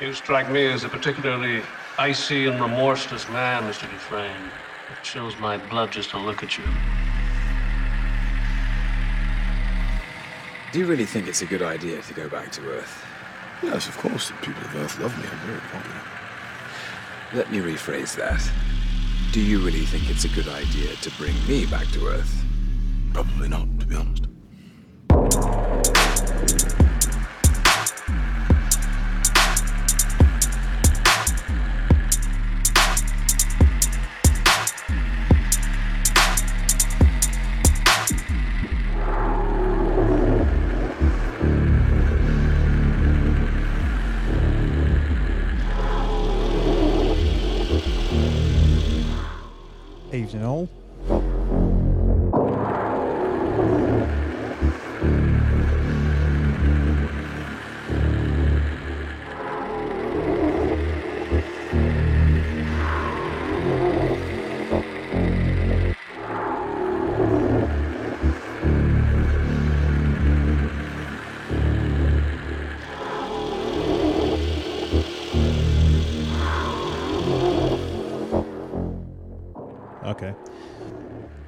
You strike me as a particularly icy and remorseless man, Mr. Dufresne. It chills my blood just to look at you. Do you really think it's a good idea to go back to Earth? Yes, of course. The people of Earth love me. I'm very popular. Let me rephrase that. Do you really think it's a good idea to bring me back to Earth? Probably not, to be honest.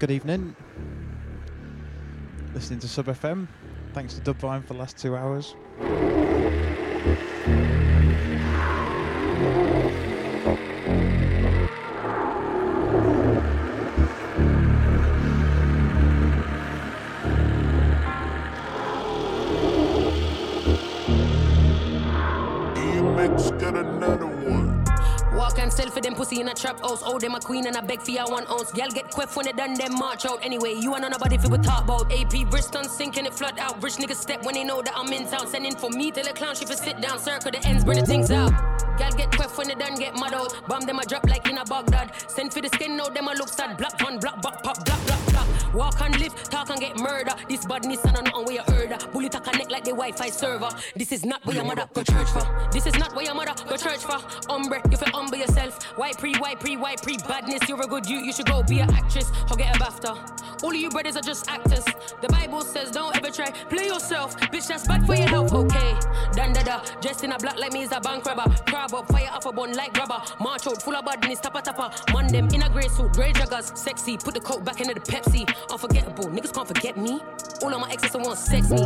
Good evening. Listening to Sub FM. Thanks to Dubvine for the last two hours. Trap house. Oh, them a queen and I beg for ya one ounce. Y'all get quiff when they done them march out. Anyway, you and nobody fi we talk about. AP Bristol sinking it flood out. Rich niggas step when they know that I'm in town. Sending for me till the clown she fi sit down. Circle the ends, bring the things out. Y'all get quiff when they done get mad out. Bomb them a drop like in a Baghdad. Send for the skin, now them a look sad. Black one, black, back, pop, black, black. Walk and live, talk and get murder. This badness and nothing where you heard. Bully talk connect like the Wi-Fi server. This is not where your mother go church for. This is not where your mother go church for. Umbre, you feel humble yourself. White pre, white pre, white pre, badness. You're a good you, you should go be an actress or get a BAFTA. All of you brothers are just actors. The Bible says don't ever try play yourself. Bitch, that's bad for your health. Okay, dan da da. Dressed in a black like me is a bank robber. Crab up, fire off a bun like rubber. March out, full of badness, tappa tappa. Man them in a grey suit, grey joggers, sexy. Put the coat back into the Pepsi. Unforgettable, niggas can't forget me. All of my exes want sex me.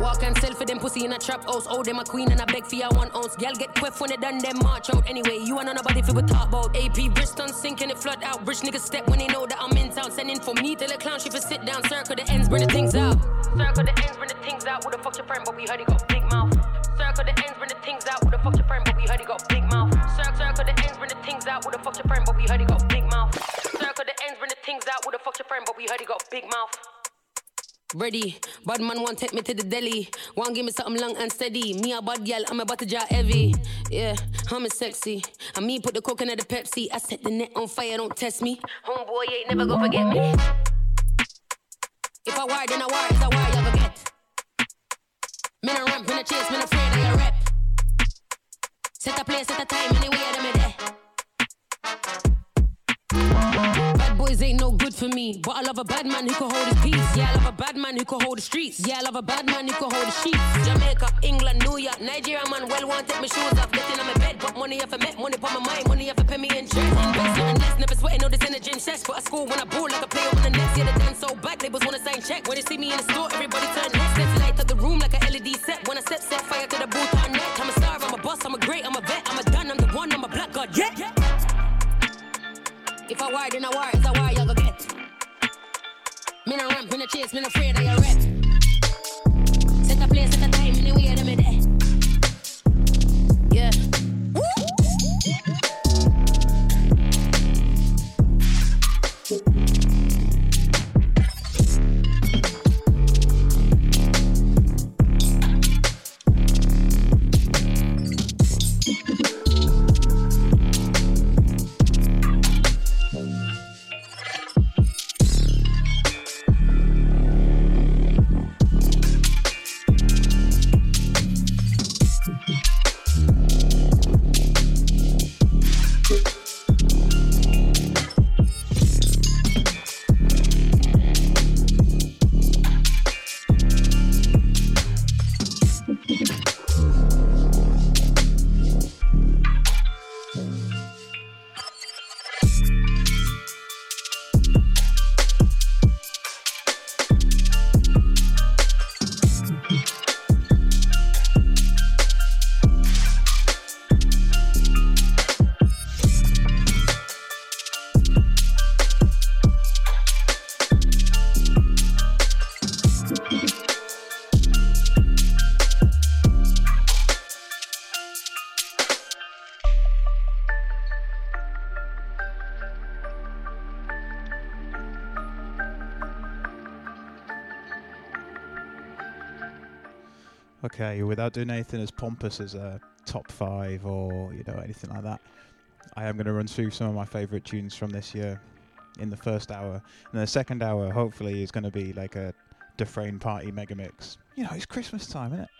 Walk and sell for them pussy in a trap house. Oh, them a queen and I beg for ya one ounce. Girl get quiff when they done them march out. Anyway, you and nobody fi we talk about. AP Bristol sinking it flood out. Rich niggas step when they know that I'm in town. Sending for me till the clown she fi sit down. Circle the ends, bring the things out. Circle the ends, bring the things out. Who the fuck your friend? But we heard he got big mouth. Circle the ends, bring the things out. Who the fuck your friend? But we heard he got big mouth. Circle, circle the ends, bring the things out. Who the fuck your friend? But we heard he got the ends, bring the things out. Who the fuck your friend? But we heard he got a big mouth. Ready, bad man want take me to the deli. Want give me something long and steady. Me a bad gal, I'm about to jar heavy. Yeah, I'm a sexy. I me put the coke in the Pepsi. I set the net on fire, don't test me. Homeboy ain't never gonna forget me. If I war, then I war, is I war, you ever get. Me no ramp, me no chase, me no afraid of your rep. Set a place, set a time, anywhere them me there. For me, but I love a bad man who can hold his peace. Yeah, I love a bad man who can hold the streets. Yeah, I love a bad man who can hold the sheets. Jamaica, England, New York, Nigeria, man, well want take my shoes off, getting on my bed, but money if I met, money for my mind, money if I pay me interest. Invest in never sweating, all this in the gym sesh. But I school when I ball like a player on the next. Yeah, the dance so bad, labels wanna sign check. When they see me in the store, everybody turn next. Let's light up the room like a LED set. When I step, set fire to the booth on net. I'm a star, I'm a boss, I'm a great, I'm a vet, I'm a done, I'm the one, I'm a black god, yeah. If I war, then I war, if I war, you go. Me no ramp, me no chase, me no afraid of your rep. Okay, without doing anything as pompous as a top five or you know anything like that, I am going to run through some of my favourite tunes from this year in the first hour, and the second hour hopefully is going to be like a Dufresne party mega mix. You know, it's Christmas time, isn't it?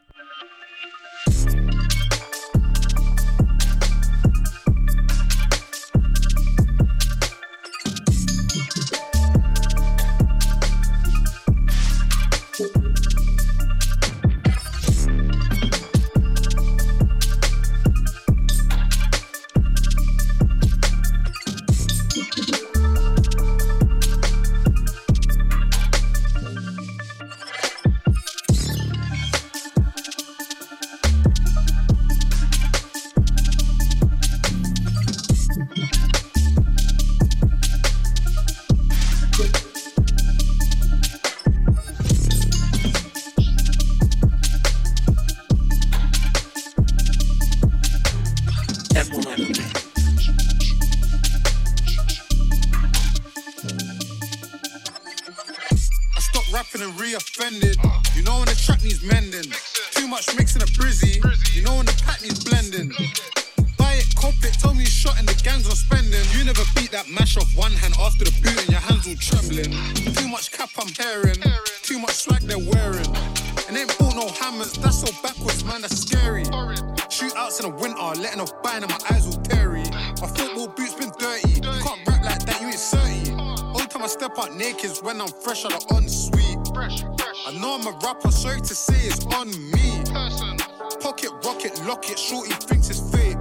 In the winter, letting off bind and my eyes all teary. My football boots been dirty. Can't rap like that, you ain't 30. Only time I step out naked is when I'm fresh out of ensuite. Fresh, fresh. I know I'm a rapper, sorry to say it's on me. Person. Pocket, rocket, lock it, shorty thinks it's fake.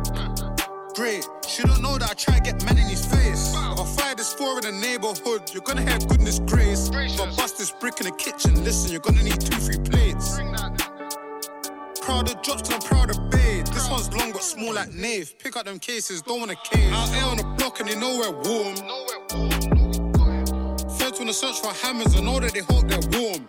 Great, she don't know that I try to get men in his face. If I fire this four in the neighborhood, you're gonna hear goodness grace. Gracious. I bust this brick in the kitchen, listen, you're gonna need two, three plates. Proud of drops, I'm proud of bass them cases, don't wanna case. Out here on the block and they know we're warm. Feds wanna search for hammers and know that they hope they're warm.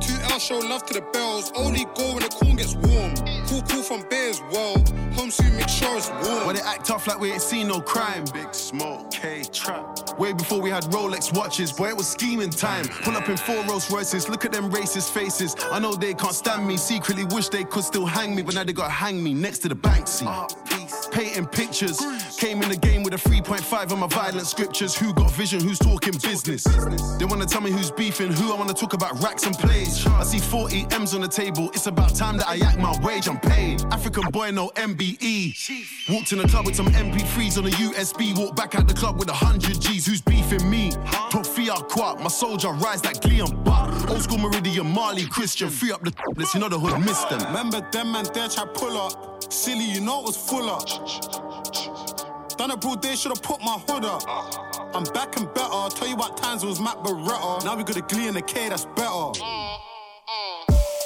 Two L show love to the bells, only go when the corn gets warm. Cool, cool from Bears, well. Home soon, make sure it's warm. When they act tough like we ain't seen no crime. Big smoke, K trap. Way before we had Rolex watches, boy, it was scheming time. Pull up in four Rolls Royces, look at them racist faces. I know they can't stand me, secretly wish they could still hang me, but now they gotta hang me next to the Banksy. Painting pictures. Came in the game with a 3.5 on my violent scriptures. Who got vision? Who's talking business? They wanna tell me who's beefing who. I wanna talk about racks and plays. I see 40 M's on the table. It's about time that I act my wage. I'm paid. African boy, no MBE. Walked in the club with some MP3s on a USB. Walked back out the club with a hundred G's. Who's beefing me? Fiat Quat, my soldier rise like Gleon Buck. Old school Meridian, Marley, Christian. Free up the let's you know the hood missed them. Remember them man there try pull up. Silly, you know it was full up. Done a broad day, should've put my hood up. I'm back and better. Tell you what times it was Matt Beretta. Now we got a glee and the K, that's better.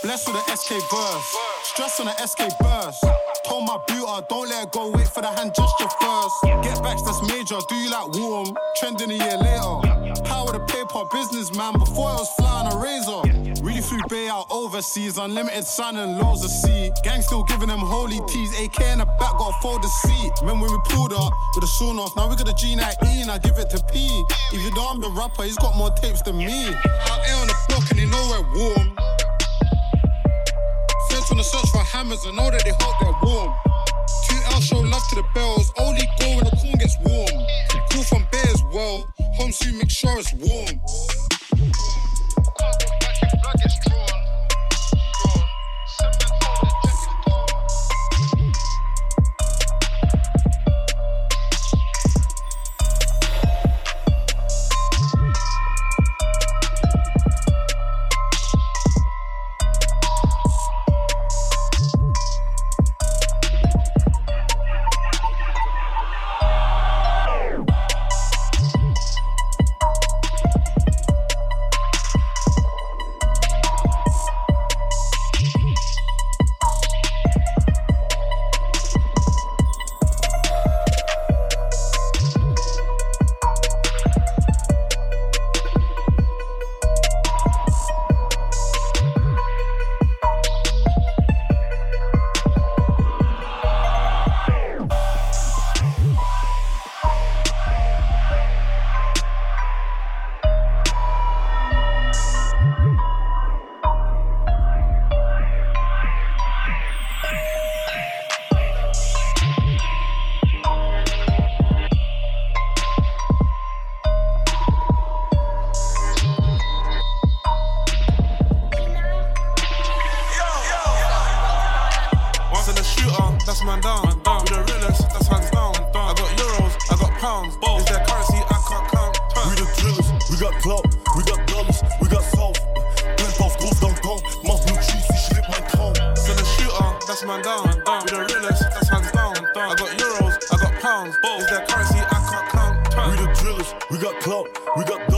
Blessed with the SK verse. Stress on the SK burst. Told my booter, don't let it go, wait for the hand gesture first. Get back, that's major. Do you like warm? Trending a year later. Power the paper, businessman. Before I was flying a razor. Really flew Bay out overseas. Unlimited sun and loads of sea. Gang still giving them holy teas. AK in the back, got a folded seat. Remember when we pulled up with a sawn off. Now we got a G9E and I give it to P. If you know I'm the rapper, he's got more tapes than me. Out here on the block and they know we're warm. Feds on the search for hammers, I know that they hope they're warm. Two L show love to the bells, only go when the corn gets warm. Well, home soon make sure it's warm. Man down. With the realest, that's hands down. I got euros, I got pounds. Is there currency I can't count? We the drillers, we got clout, we got dollars, we got south. Penthouse le temps, mach blue cheese, ich leb mein Traum. Send a shooter, that's man down. With the realest, that's hands down. I got euros, I got pounds. Is there currency I can't count? We the drillers, we got clout, we got dollars,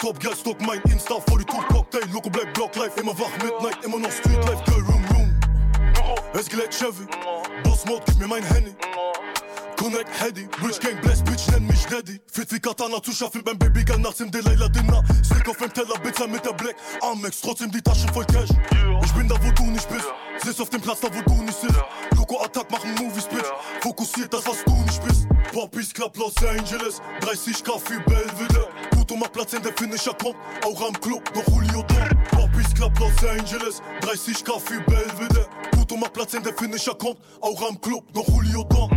Top, Geld, stock mein Insta vor die Tour Cocktail, Loco Black Block Life, immer wach Midnight, immer noch Street Life, Girl Room Room. Es gleich Chevy, Boss Mode, gib mir mein Handy. Connect Heady, Rich Gang Bless, Bitch, nenn mich Ready. Fit wie Katana zu schaffen beim Babygirl nachts im Delilah Dinner. Stick auf dem Teller, Pizza mit der Black. Amex, trotzdem die Tasche voll Cash. Ich bin da, wo du nicht bist. Sitz auf dem Platz, da wo du nicht sitzt. Loco Attack machen Movies, Bitch. Fokussiert das, was du nicht bist. Poppys Club Los Angeles, 30k für Belvedere. Puto macht Platz, in der Finisher kommt. Auch am Club, noch Julio Don. Poppys Club Los Angeles, 30k für Belvedere. Puto macht Platz, in der Finisher kommt. Auch am Club, noch Julio Don.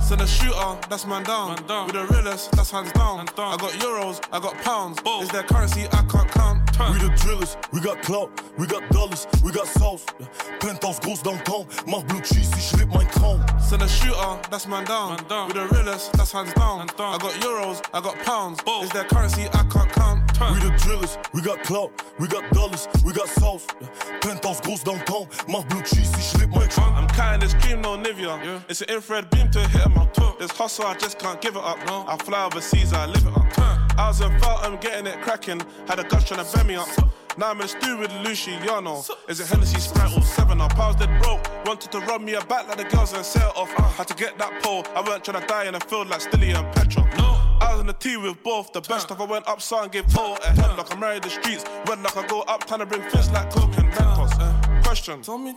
Send a shooter, that's man down. With the realest, that's hands down. I got euros, I got pounds. Is there currency I can't count? We the drillers, we got clout, we got dollars, we got south. Penthouse groß temps, mach blue cheese, ich leb mein Traum. Send a shooter, that's man down. With the realest, that's hands down. I got euros, I got pounds. Is there currency I can't count? We the drillers, we got clout, we got dollars, we got south. Penthouse groß temps, mach blue cheese, ich leb mein Traum. I'm carrying this cream, no Nivea. It's an infrared beam to hit my toe. This hustle, I just can't give it up. No, I fly overseas, I live it up. I was in Feltham getting it cracking. Had a gush trying to bend me up. Now I'm in stew with Luciano. Is it Hennessy, Sprite, or 7 up? I was dead broke. Wanted to rub me a back like the girls and set off. Had to get that pole. I weren't trying to die in a field like Stilly and Petrol. No. I was in the tea with both. The best of I went up, son, gave toe a head like I married the streets. When like I go up, trying to bring fish like Coke and Mentos. Question. Tell me,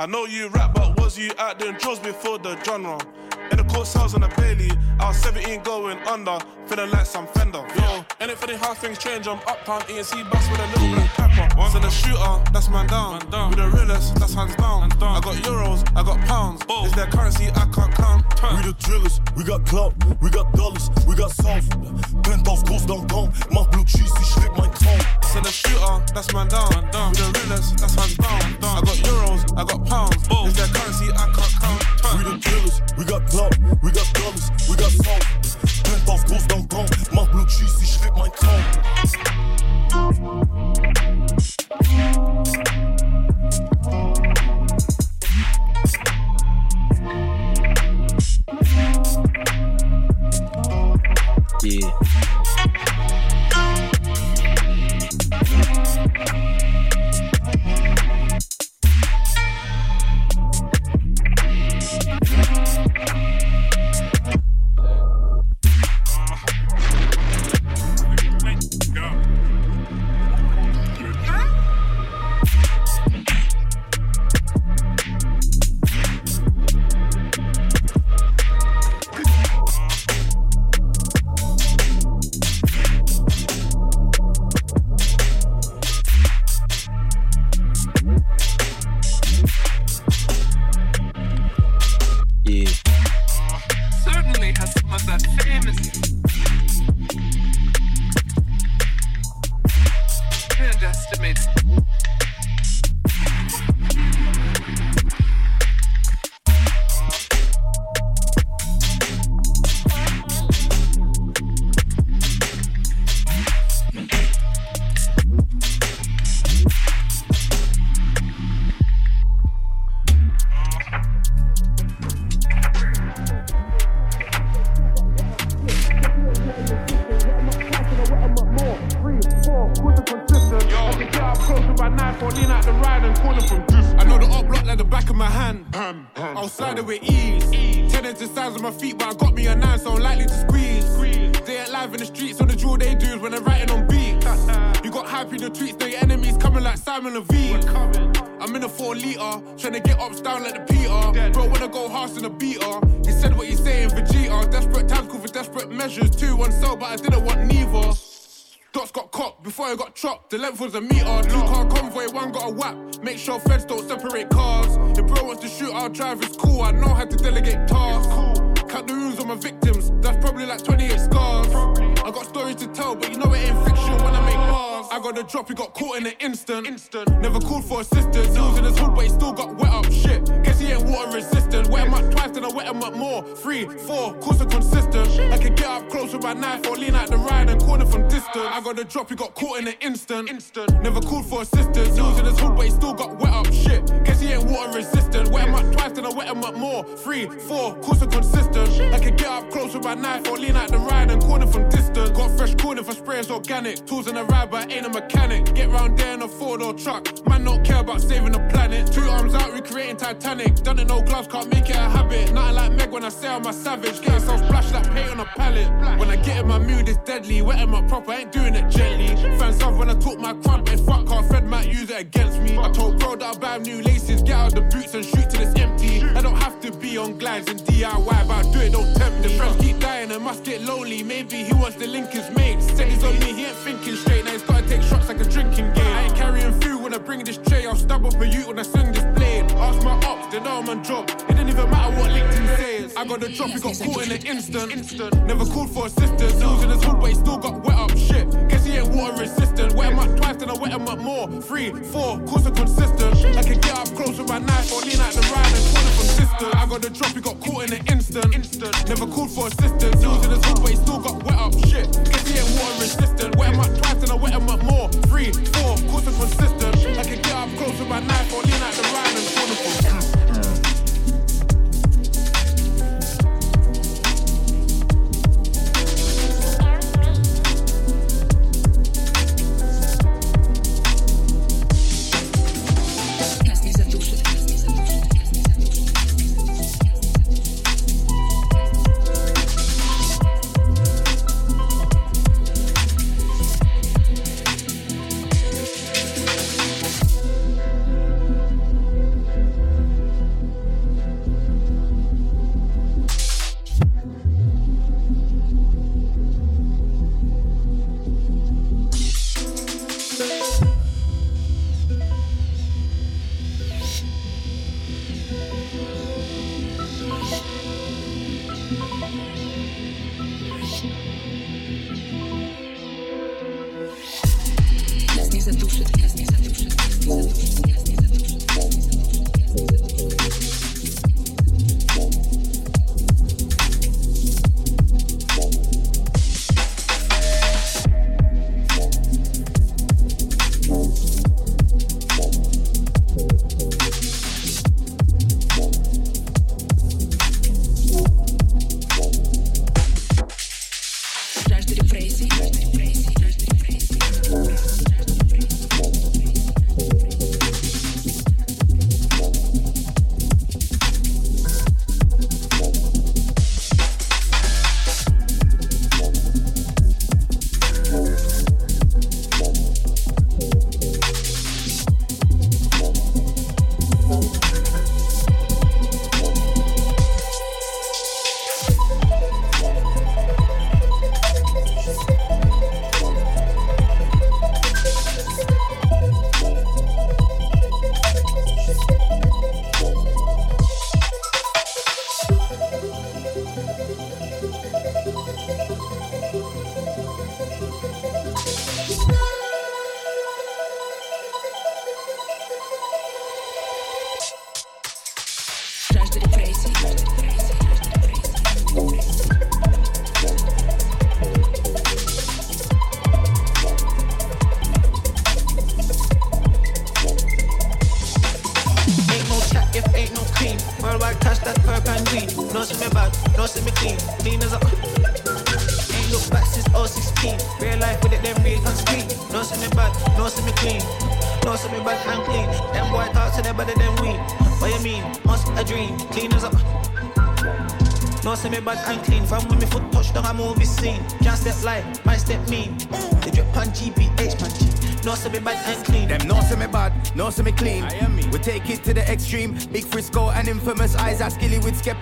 I know you rap, but was you out doing drugs before the genre? In the court cells on the Bailey, I was 17 going under, feeling like some fender. Yo, and it funny how things change. I'm uptown eating sea bus with a little black mm. pepper. Send a shooter, that's man down. With the realest, that's hands down. I got euros, I got pounds. Is there currency I can't count? We the drillers, we got clout, we got dollars, we got south. Penthouse le temps, mach blue cheese, ich leb mein Traum. Send a shooter, that's man down. With the realest, that's hands down. I got euros, I got pounds. Is there currency I can't count? We the drillers, we got clout, we got dollars, we got south. Penthouse groß dans le temps, mach blue cheese, ich leb Traum. Yeah. Yeah.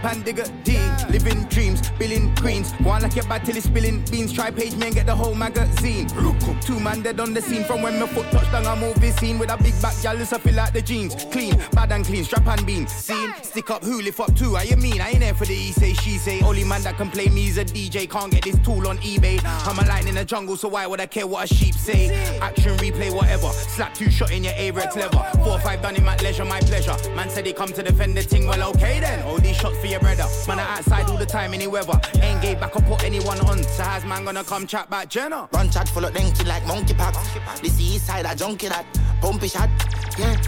and. Living dreams, billing queens. One like your bad till it's spilling beans. Try page me and get the whole magazine. Up, two man dead on the scene. From when my foot touched down, I'm over scene with a big back gal, so feel like the jeans. Clean, bad and clean, strap and beans. Look up who lift up too. I you mean I ain't there for the he say she say. Only man that can play me is a DJ. Can't get this tool on eBay. I'm a lion in the jungle, so why would I care what a sheep say? Action replay, whatever. Slap two shot in your A-Rex lever. Four five done in my leisure, my pleasure. Man said he come to defend the ting, Well, okay then. All these shots for your brother. Man, I outside all the time, any weather. Ain't gay back or put anyone on. So how's man gonna come chat back, Jenna? Run chat full of denky like monkey pack. This east side, I junkie that. Pumpy shot. Yeah.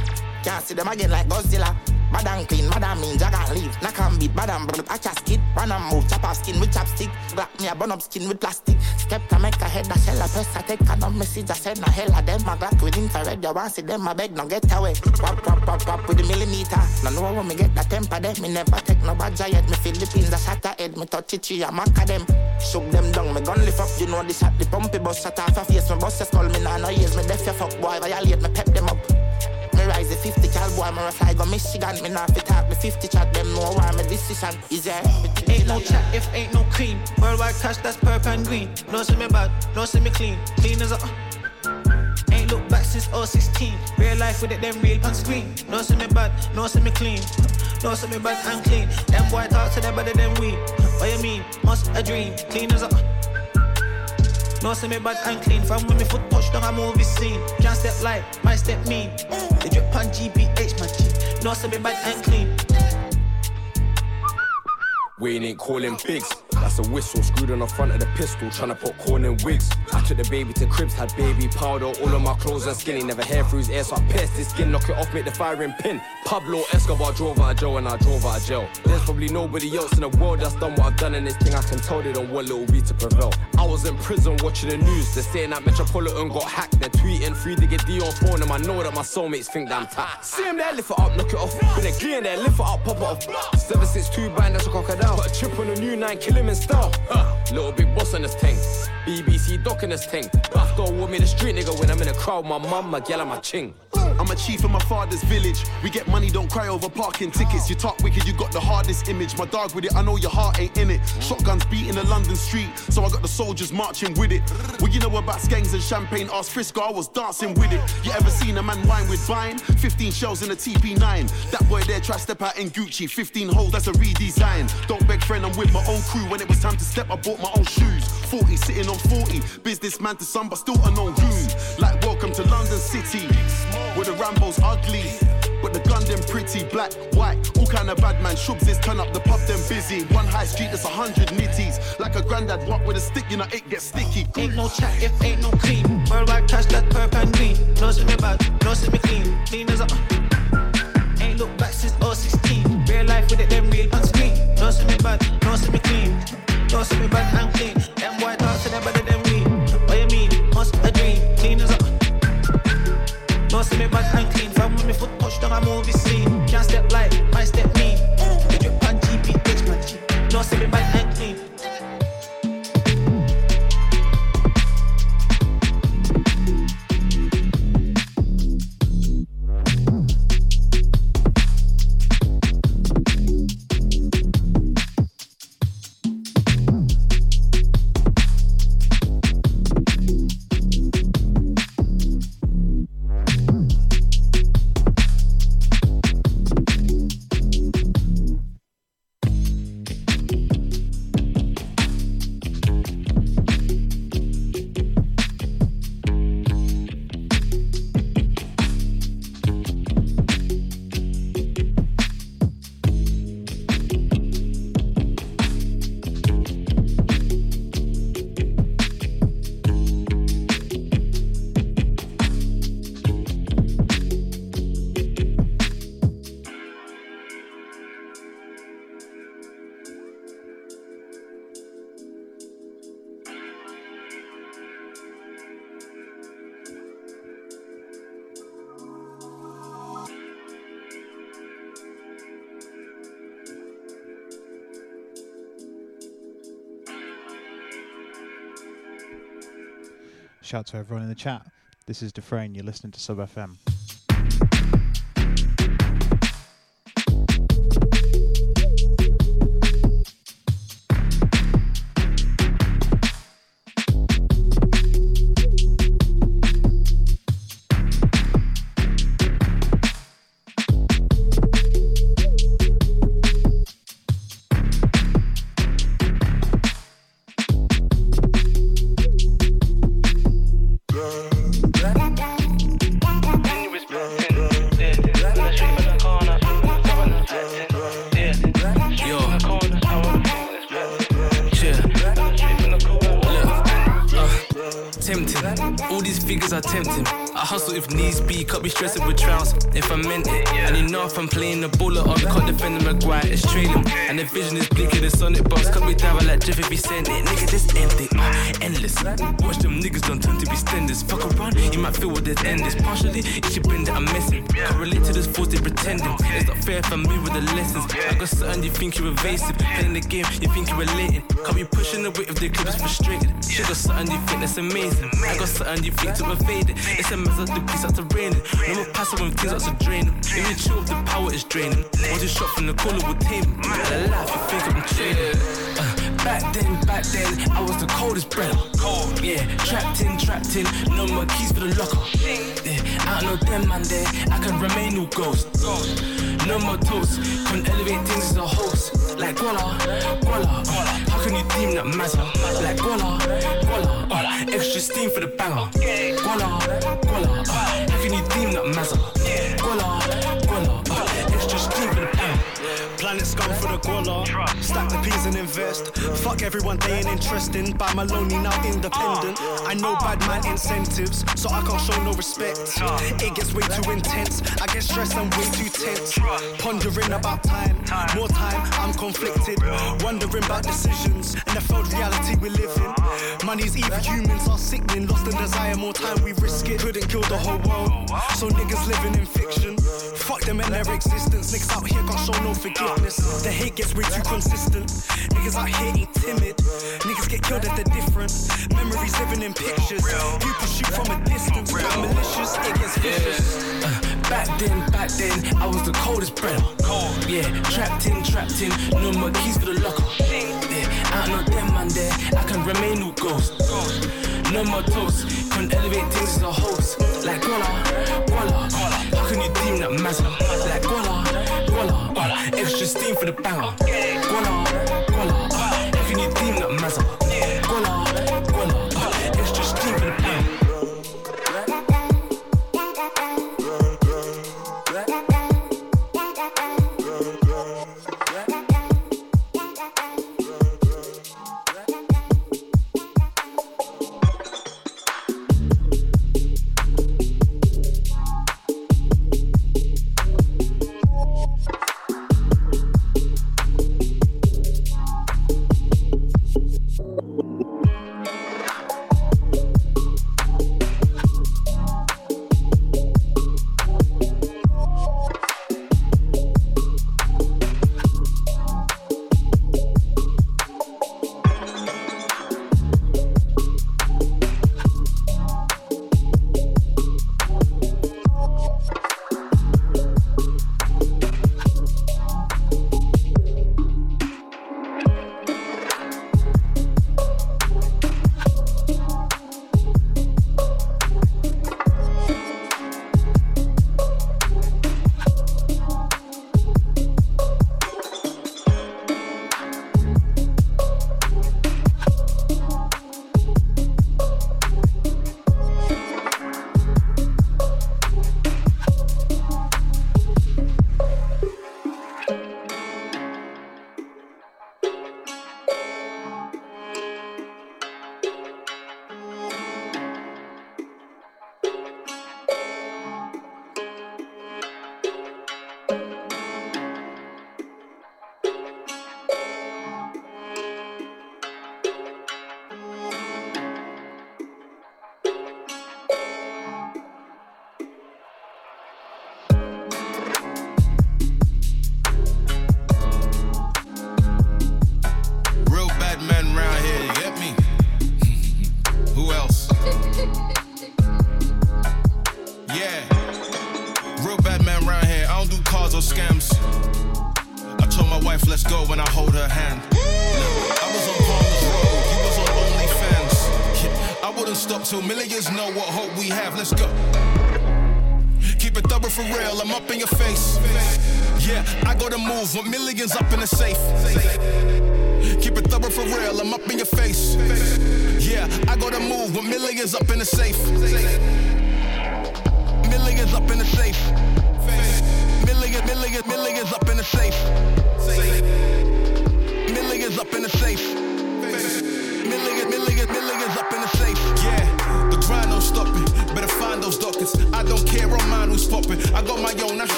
Can't see them again like Godzilla. Madam clean, madam mean, jagger leave. Knock and beat, madam blood, I just kid. Run and move, chop off skin with chopstick. Black me a burn up skin with plastic. Step to make a head, a shell, a press, I take a no message, I send ah, a hell of them. I got with infrared, you want see them, I beg, no get away. Pop, pop, pop, pop with the millimeter. No know when me get the temper, them. Me never take no bad giant. Me Philippines, I shot a head, me touch it, I mack them. Shook them down, me gun lift up, you know the shot, the pumpy bus, shut off a face, me bust a skull, me nah no ears, me deaf, your fuck boy, violate, me pep them 50 cal boy, me fly go Michigan. Me not fit talk the 50 chat, them know why my decision is there. Ain't no chat if ain't no cream. Worldwide cash, that's purple and green. No see me bad, no see me clean. Clean as a. Uh. Ain't look back since 016. Real life with it, them real on screen. No see me bad, no see me clean. No see me bad and clean. Them boy talk to them better than we. What you mean? Must a dream. Clean as a. Uh. No see me bad and clean. From when me foot touch down a movie scene. Can't step light, my step mean. They drip on GBH, my G. No see me bad and clean. Wayne ain't calling bigs. That's a whistle screwed on the front of the pistol, tryna put corn in wigs. I took the baby to cribs, had baby powder, all of my clothes are skinny, never hair through his ear, so I pierced his skin, knock it off, make the firing pin. Pablo Escobar drove out of jail and I drove out of jail. There's probably nobody else in the world that's done what I've done in this thing. I can tell they don't want little B to prevail. I was in prison watching the news. They're saying that Metropolitan got hacked. They're tweeting free to get D on phone, and I know that my soulmates think that I'm tapped. See him there, lift it up, knock it off. Been a clean there, lift it up, pop it off. 762 band, that's a crocodile. Put a chip on a new nine, kill him in style. Huh. Little big boss on this thing. BBC doc in this thing. Buffalo with me the street nigga when I'm in the crowd. My mum, my gal, and my ching. I'm a chief in my father's village. We get money, don't cry over parking tickets. You talk wicked, you got the hardest image. My dog with it, I know your heart ain't in it. Shotguns beating the London street, so I got the soldiers marching with it. Well, you know about skanks and champagne, ask Frisco, I was dancing with it. You ever seen a man wine with vine? 15 shells in a TP9. That boy there try step out in Gucci. 15 holes, that's a redesign. Don't beg friend, I'm with my own crew. When it was time to step, I bought my own shoes. 40 sitting on 40. Businessman to some, but still unknown goon. Like welcome to London City. Where the Rambo's ugly. But the gun them pretty, black, white, all kind of bad man. Shubs is turn up, the pub them busy. One high street, there's a hundred nitties. Like a granddad walk with a stick, you know it gets sticky. Ain't no chat if ain't no clean. Worldwide cash, that's purple and green. No see me bad, no see me clean. Clean as a. Ain't look back since 016. Real life with it, them real on screen. No see me bad, no see me clean. No see me bad and clean. Them talk to them better See me bad and clean. From when me foot touch down a movie scene. Can't step light, my step mean. Drip on GBH, my G. No see me bad and Shout to everyone in the chat. This is Dufresne. You're listening to Sub FM. I'm playing the bullet on, can't defend the Maguire, it's trailing. And the vision is blinking, the sonic box cut me down like Jeff if he sent it. Nigga, this end it, uh, endless. Watch them niggas don't turn to be stenders. Fuck around, you might feel what this end is. Partially, it's your brain that I'm messing. Can't relate to this force they pretending. It's not fair if I'm me with the lessons. I got something you think you're evasive. Playing the game, you think you're related. Can't be pushing the weight if the club is frustrated. She got something you think that's amazing. I got something you think to evade it. It's a mess of the piece out to raining. No more passive when things out to draining. Chill if the power is draining. Once you shot from the caller will tame me. I laugh, you think I'm trading. Back then, back then, I was the coldest brother. Cold, yeah, trapped in, trapped in, no more keys for the locker. Yeah, I don't know them man there, I can remain no ghost. No more toast, can elevate things as a host. Like Guala, Guala, you deem that matter? Like Guala, Guala, uh, extra steam for the banger. Guala, Guala, uh, how can you that matter? Planet scum for the guala. Stack the peas and invest. Fuck everyone, they ain't interesting. By my lonely now independent. I know bad man incentives, so I can't show no respect. It gets way too intense. I get stressed, I'm way too tense. Pondering about time, more time, I'm conflicted. Wondering about decisions and the failed reality we live in. Money's evil, humans are sickening. Lost in desire, more time we risk it. Couldn't kill the whole world, so niggas living in fiction. Fuck them and their existence. Niggas out here can't show no forgiveness. The hate gets way too consistent. Niggas out here ain't timid. Niggas get killed if they're different. Memories living in pictures. People shoot from a distance. But malicious, it gets vicious. Uh, back then, back then, I was the coldest brother. Cold, yeah, trapped in, trapped in, no more keys for the locker. Yeah, I know them man there, I can remain no ghost. No more toast, can elevate things as a host. Like Guala, Guala, how can you deem that matter? Like Guala, Guala, extra steam for the banger. Guala, Guala,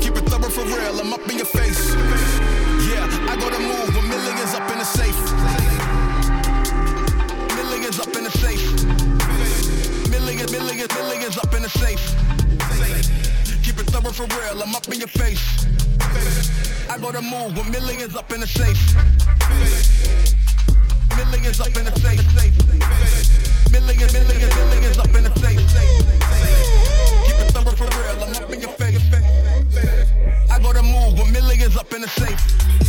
Keep it thorough for real, I'm up in your face. Yeah, I got to move When millions up in the safe. Millions up in the safe. Millions, millions, millions up in the safe. Keep it thorough for real, I'm up in your face. I got to move When millions up in the safe. Millions up in the safe. Millions, millions, millions up in the safe for real. I'm up in your face. I go to move with millions up in the safe.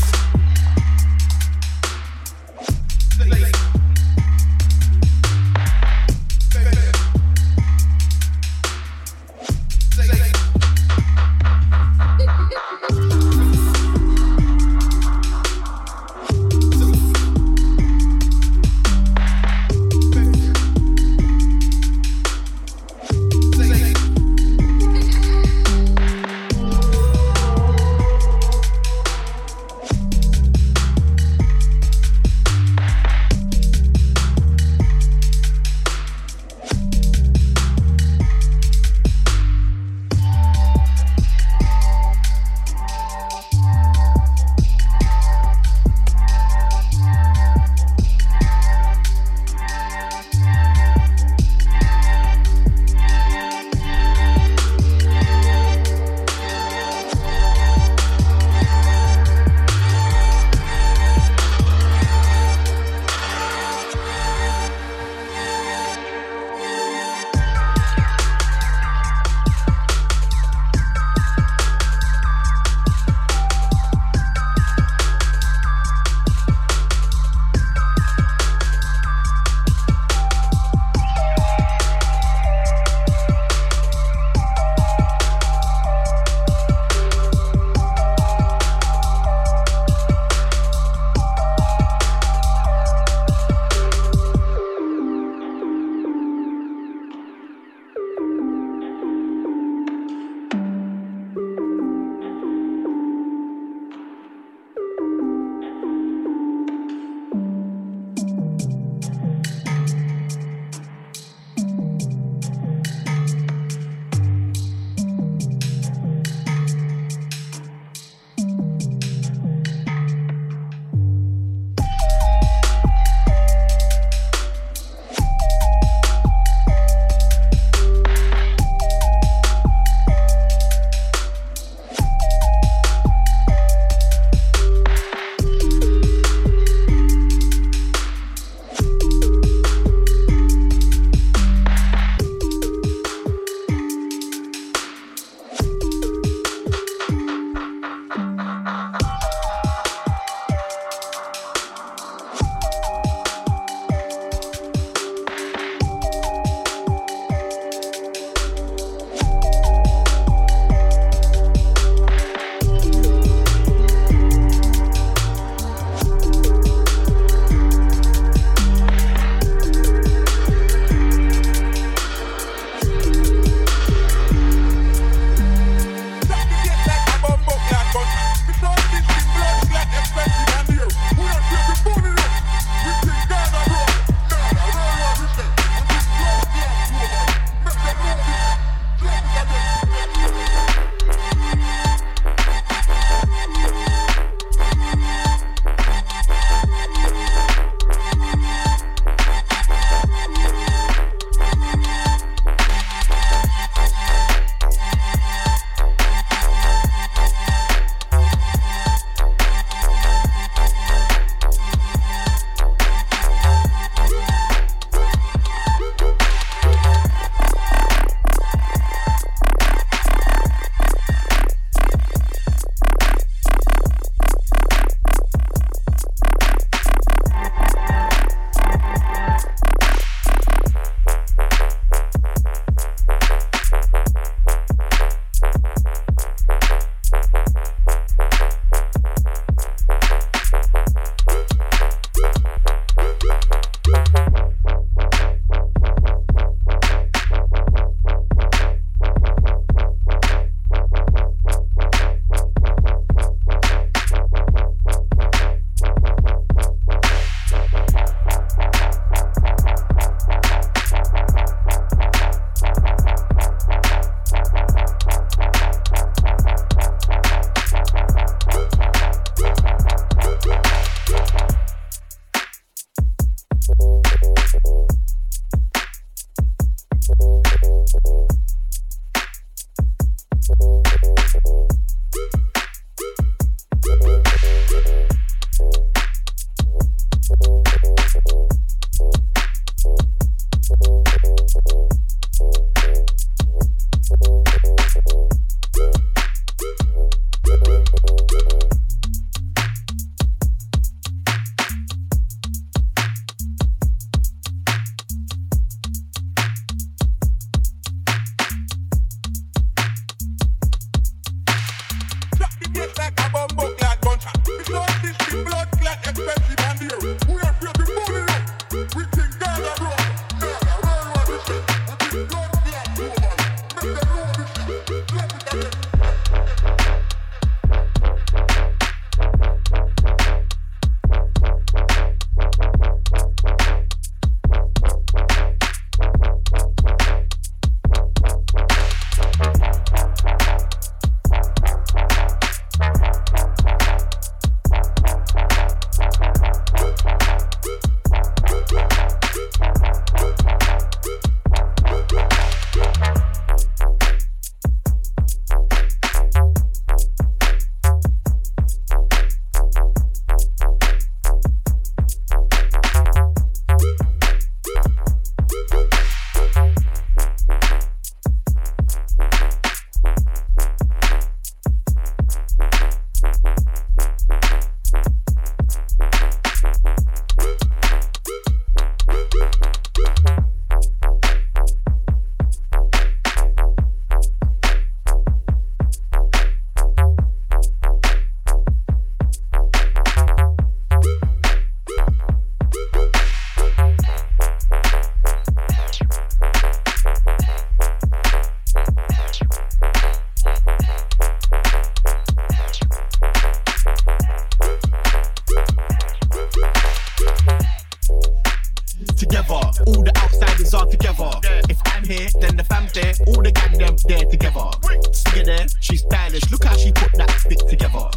together. If I'm here, then the fam there, all the gang them there together. Stick there, she's stylish. Look how she put that stick together.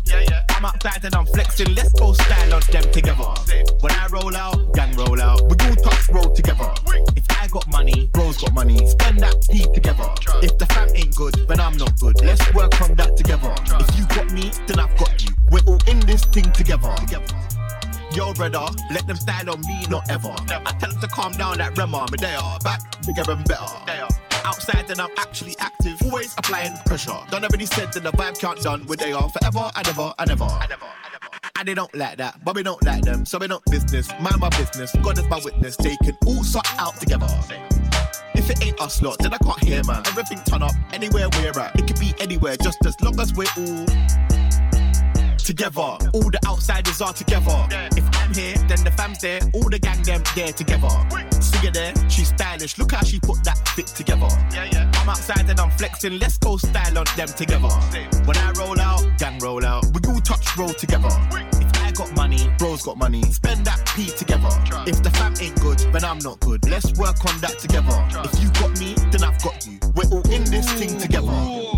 I'm outside and I'm flexing. Let's go style on them together. When I roll out, gang roll out. We all touch roll together. If I got money, bros got money. Spend that heat together. If the fam ain't good, then I'm not good. Let's work on that together. If you got me, then I've got you. We're all in this thing together. Yo, brother, let them style on me, not ever calm down that Rema, they are back bigger and better. They are outside and I'm actually active, always applying pressure. Done already said that the vibe can't done with they are forever and ever and ever. And ever. And they don't like that, but we don't like them, so we don't business. Mind my business, God is my witness. They can all sort out together. If it ain't us lot, then I can't hear man. Everything turn up anywhere we're at. It could be anywhere, just as long as we're all together. All the outsiders are together. If I'm here, then the fam's there. All the gang them there together. See her there, she's stylish. Look how she put that fit together. I'm outside and I'm flexing. Let's go style on them together. When I roll out, gang roll out. We all touch roll together. If I got money, bro's got money. Spend that P together. If the fam ain't good, then I'm not good. Let's work on that together. If you got me, then I've got you. We're all in this thing together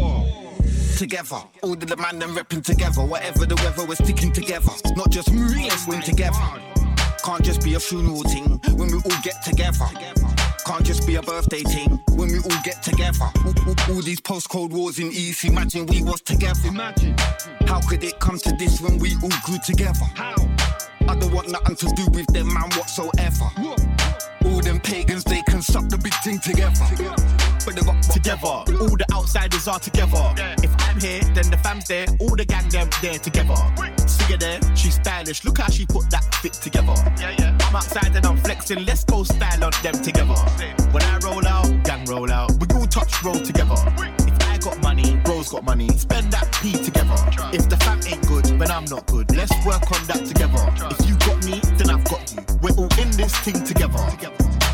together. All the man them repping together. Whatever the weather, we're sticking together. Not just me, let's win together. Can't just be a funeral thing when we all get together. Can't just be a birthday thing when we all get together. All, all, all these post-cold wars in East, imagine we was together. Imagine. How could it come to this when we all grew together? How? I don't want nothing to do with them man whatsoever. All them pagans, they can suck the big thing together. But they got together. All the outsiders are together. If I'm here, then the fam's there. All the gang them there together. See her there, she's stylish. Look how she put that fit together. I'm outside and I'm flexing. Let's go style on them together. When I roll out, gang roll out. We all touch roll together. If I got money, bro's got money. Spend that P together. If the fam ain't good, then I'm not good. Let's work on that together. If you got me, We're all in this thing together.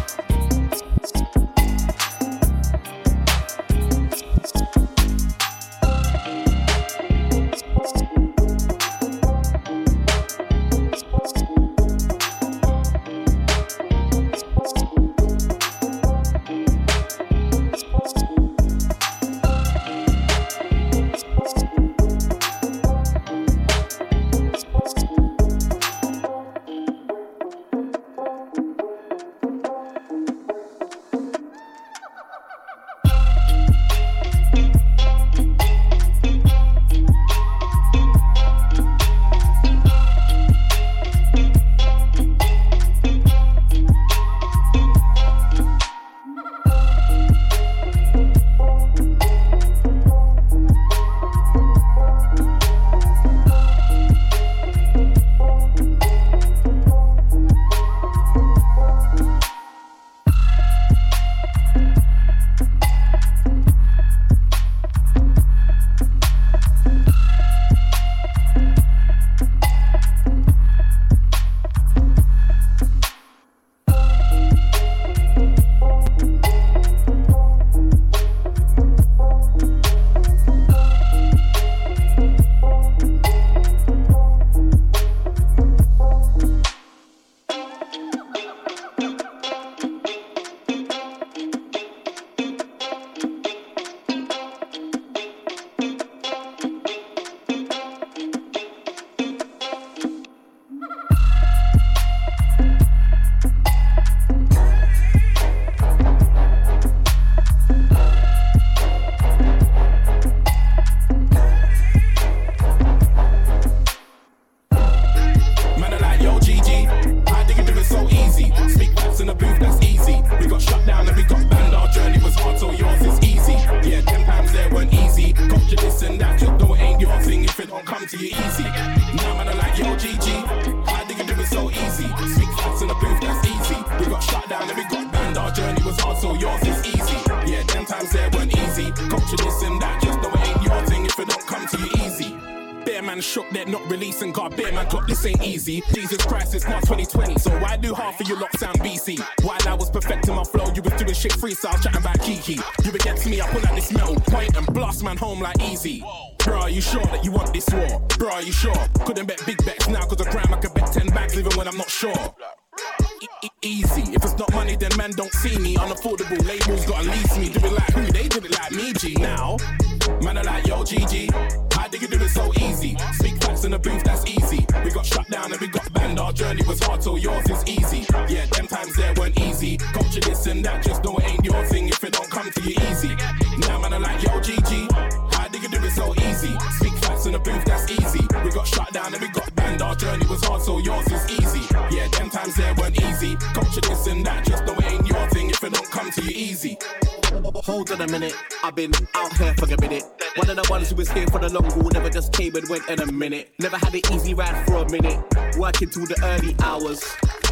Working till the early hours.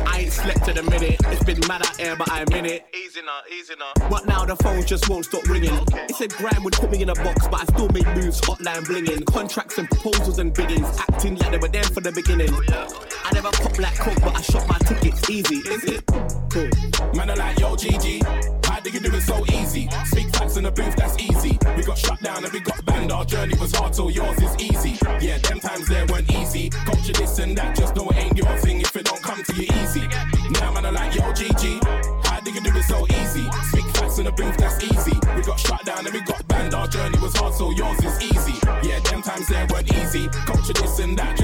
I ain't slept in a minute, it's been mad out here, but I'm in it. Easy now, easy now. But now the phone just won't stop ringing. It said Graham would put me in a box, but I still make moves, hotline blinging. Contracts and proposals and biddings, acting like they were there for the beginning. Oh, I never pop like coke, but I shot my tickets easy, is it? Cool. Man, I like yo GG. How do you do it so easy? Speak facts in the booth, that's easy. We got shut down and we got banned. Our journey was hard, so yours is easy. Yeah, them times there weren't yours is easy. Yeah, them times there weren't easy. Culture this and that,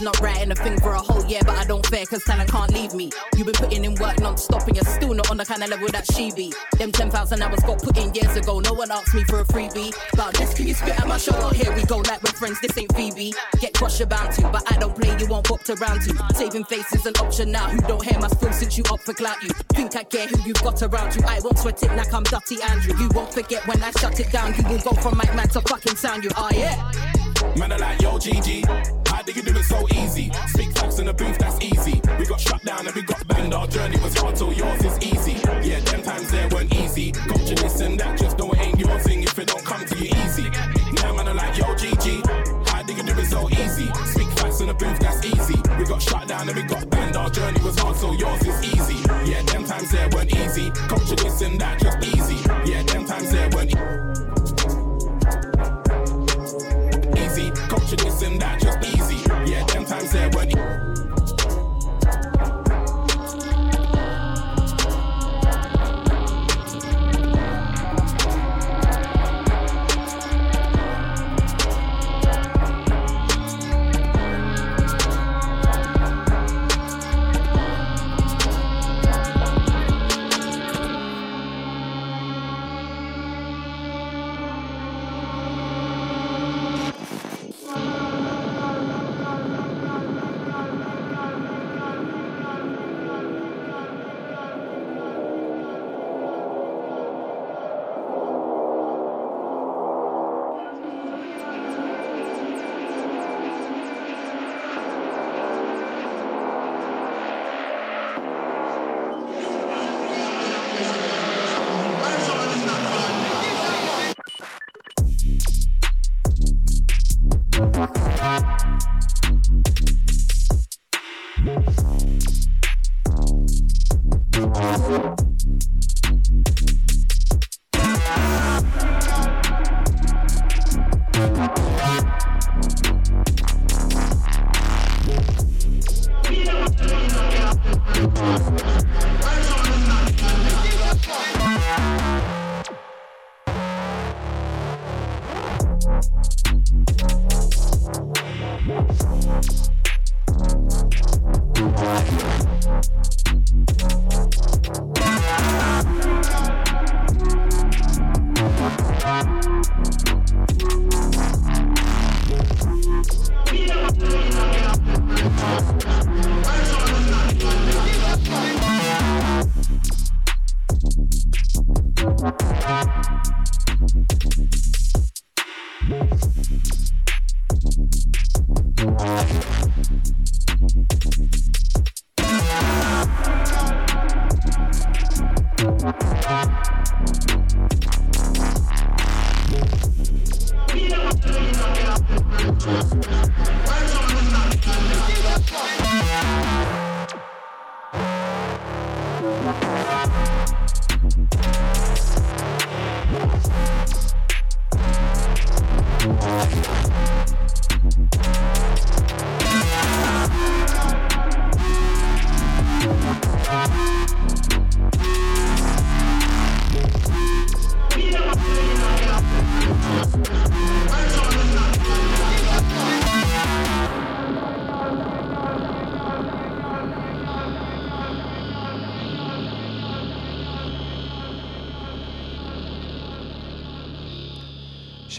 It's not writing a thing for a whole year, but I don't fear cause talent can't leave me. You've been putting in work non-stop and you're still not on the kind of level that she be. Them 10,000 hours got put in years ago, no one asked me for a freebie. But this can you spit at my shoulder? Oh, here we go, like we're friends, this ain't Phoebe. Get crushed about to, but I don't play, you won't pop around to. Saving face is an option now, who don't hear my spill since you up for clout you. Think I care who you've got around you, I won't sweat it like I'm Dutty Andrew. You won't forget when I shut it down, you will go from mic man to fucking sound you, oh yeah. Man, I like yo GG. How do you do it so easy? Speak facts in the booth, that's easy. We got shut down and we got banned. Our journey was hard, so yours is easy. Yeah, them times there weren't easy. Culture this and that, just know it ain't your thing if it don't come to you easy. Now, man, I like yo GG. How do you do it so easy? Speak facts in the booth, that's easy. We got shut down and we got banned. Our journey was hard, so yours is easy. Yeah, them times there weren't easy.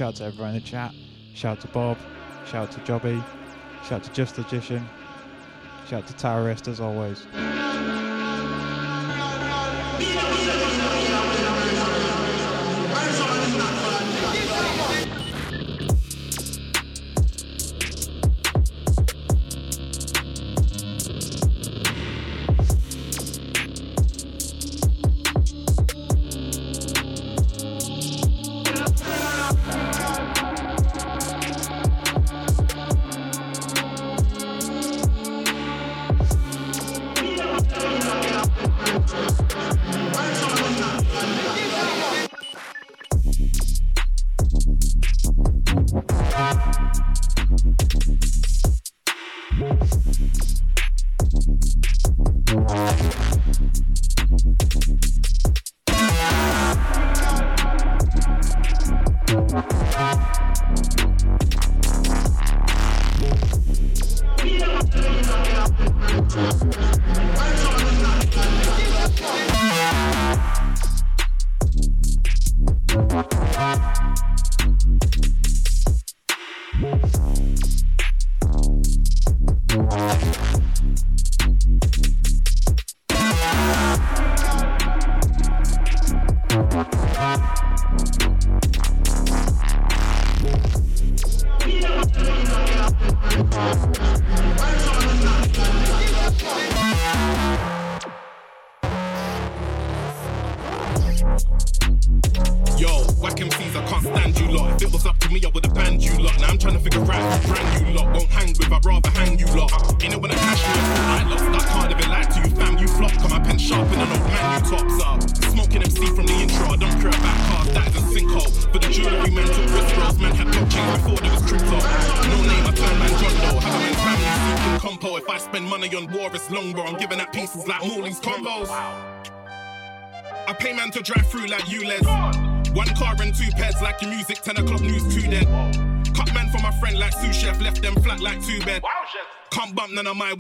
Shout out to everyone in the chat. Shout out to Bob. Shout out to Jobby. Shout out to Just Logician. Shout out to Terrorist as always.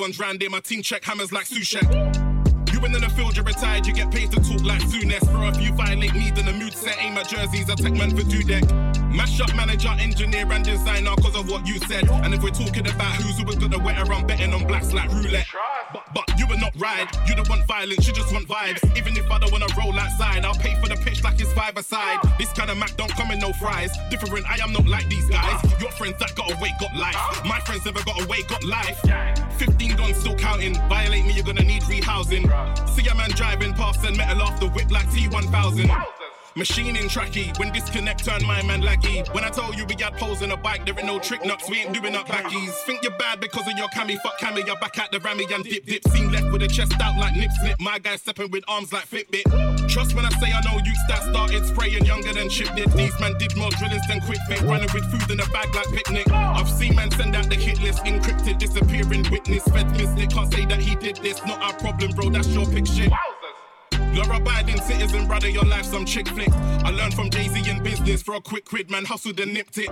Ones round there, my team check hammers like sous chef. You win in the field, you're retired, you get paid to talk like Souness. Bro, if you violate me, then the mood set, aim at jerseys, I take man for two deck. Mash up manager, engineer, and designer, cause of what you said. And if we're talking about who's always got the wetter, I'm betting on blacks like roulette. But, but you would not ride, you don't want violence, you just want vibes. Even if I don't wanna roll outside, I'll pay for the pitch like it's five aside. This kind of Mac don't come in no fries. Different, I am not like these guys. Your friends that got away got life. My friends never got away got life. 15 guns still counting. Violate me, you're gonna need rehousing. See a man driving past and metal off the whip like T1000. Machining tracky, when disconnect turn my man laggy. When I told you we had poles in a bike, there ain't no trick nuts, we ain't doing up backies. Think you're bad because of your cami, fuck cami, you're back at the rammy and dip dip. Seen left with a chest out like nip slip, my guy stepping with arms like Fitbit. Trust when I say I know you that started spraying younger than Chip did. These man did more drillings than Kwik Fit, running with food in a bag like picnic. I've seen man send out the hit list, encrypted, disappearing witness. Fed mystic, can't say that he did this, not our problem, bro, that's your shit. You're abiding citizen, brother, your life's some chick flick. I learned from Jay Z in business for a quick quid, man, hustled and nipped it.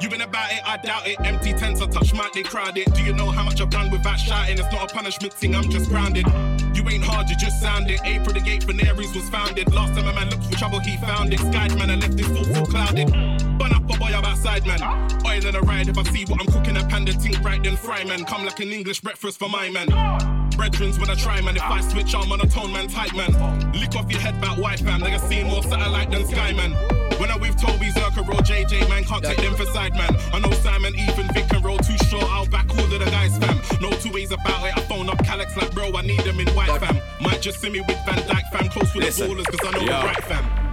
You been about it, I doubt it. Empty tents, I touch mic, they crowd it. Do you know how much I've done without shouting? It's not a punishment thing, I'm just grounded. You ain't hard, you just sounded. April the 8th when Aries was founded. Last time a man looked for trouble, he found it. Skied man, I left his thoughts all clouded. Bun up a boy, I'm outside, man. Oil in a ride, if I see what I'm cooking, a panda think right, then fry, man. Come like an English breakfast for my man. Brethrens when I try, man. If I switch, I'm on a tone, man, tight, man. Lick off your head about white fam. Nigga seen more satellite than Sky, man. When I with Toby, Zerka, roll JJ, man, can't take them for side, man. I know Simon, Ethan, Vic, and roll too short. I'll back all of the guys, fam. No two ways about it. I phone up Calyx like, bro, I need them in white, fam. Might just see me with Van Dyke, fam. Close with Listen, the ballers, cause I know yo. the right, fam.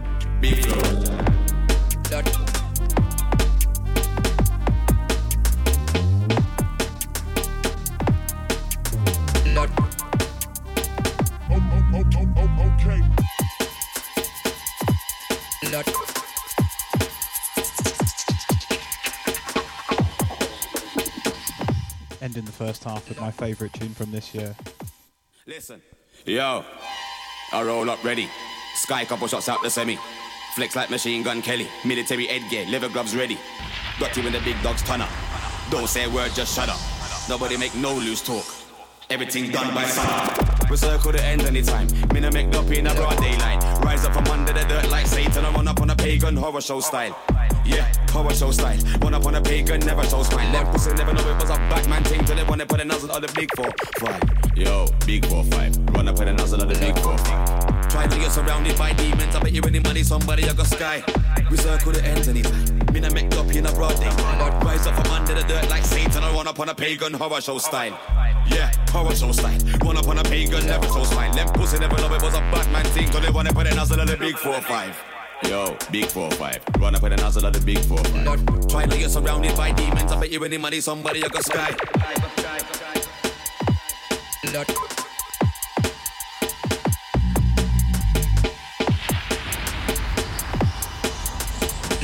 First half with my favourite tune from this year. Listen. Yo, I roll up ready. Sky couple shots out the semi. Flex like machine gun Kelly. Military headgear, leather gloves ready. Got you in the big dogs up. Don't say a word, just shut up. Nobody make no loose talk. Everything done by sun. We circle the end anytime. Me no make up in a broad daylight. Rise up from under the dirt like Satan. I run up on a pagan horror show style. Yeah, horror show style. Run up on a pagan, never show smile. Left pussy never know it was a Batman thing till they wanna put a nozzle on the big four five. Yo, big four five. Run up with a nozzle on the big four five. Try to get surrounded by demons. I bet you any money, somebody I got sky. We circle the ends anytime. Me na make up in a broad day. But rise up from under the dirt like Satan. I run up on a pagan horror show style. Yeah, horror show style. Run up on a pagan, never show smile. Them pussy never know it was a Batman thing. Cause they wanna put a nozzle on the big four five. Yo, big four five. Run up with a nozzle of the big four five. Try to get surrounded by demons. I bet you any money, somebody I got sky. Lord.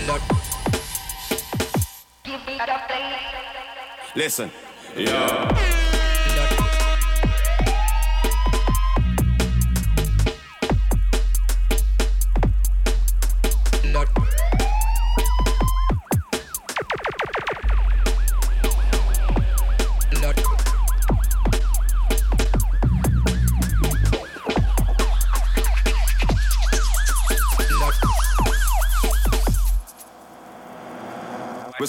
Lord. Listen, yo.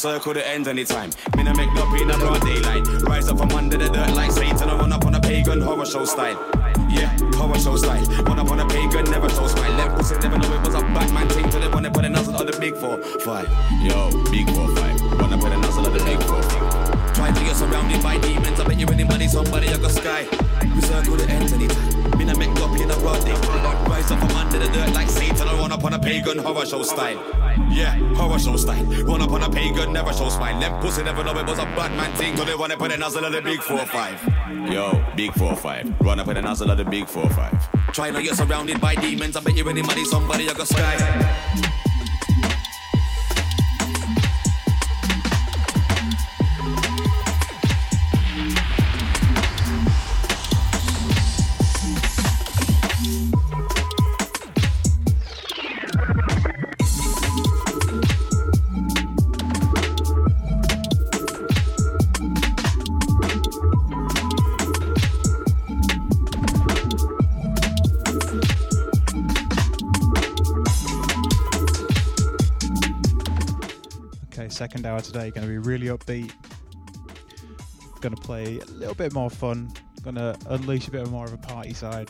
Circle the ends anytime. Me no make no in a broad daylight. Rise up from under the dirt like Satan. I run up on a pagan horror show style. Yeah, horror show style. Run up on a pagan, never show smile. Left pussy never know it was a Batman thing till they wanna put a nozzle on the big four five. Yo, big four five. Run up with a nozzle on the big four. Try to get surrounded by demons. I bet you any money, somebody I got sky. We circle the ends anytime. Me no make up in a broad day. Rise up from under the dirt like Satan. I run up on a pagan horror show style. Yeah, horror show style. Run up on a pagan, never show smile. Them pussy never know it was a Batman thing. Cause they wanna put a nozzle on the big four five. Yo, big four five. Run up with a nozzle of the big four five. Try not get surrounded by demons. I bet you any money, somebody I got sky. Second hour today going to be really upbeat. Going to play a little bit more fun. Going to unleash a bit more of a party side.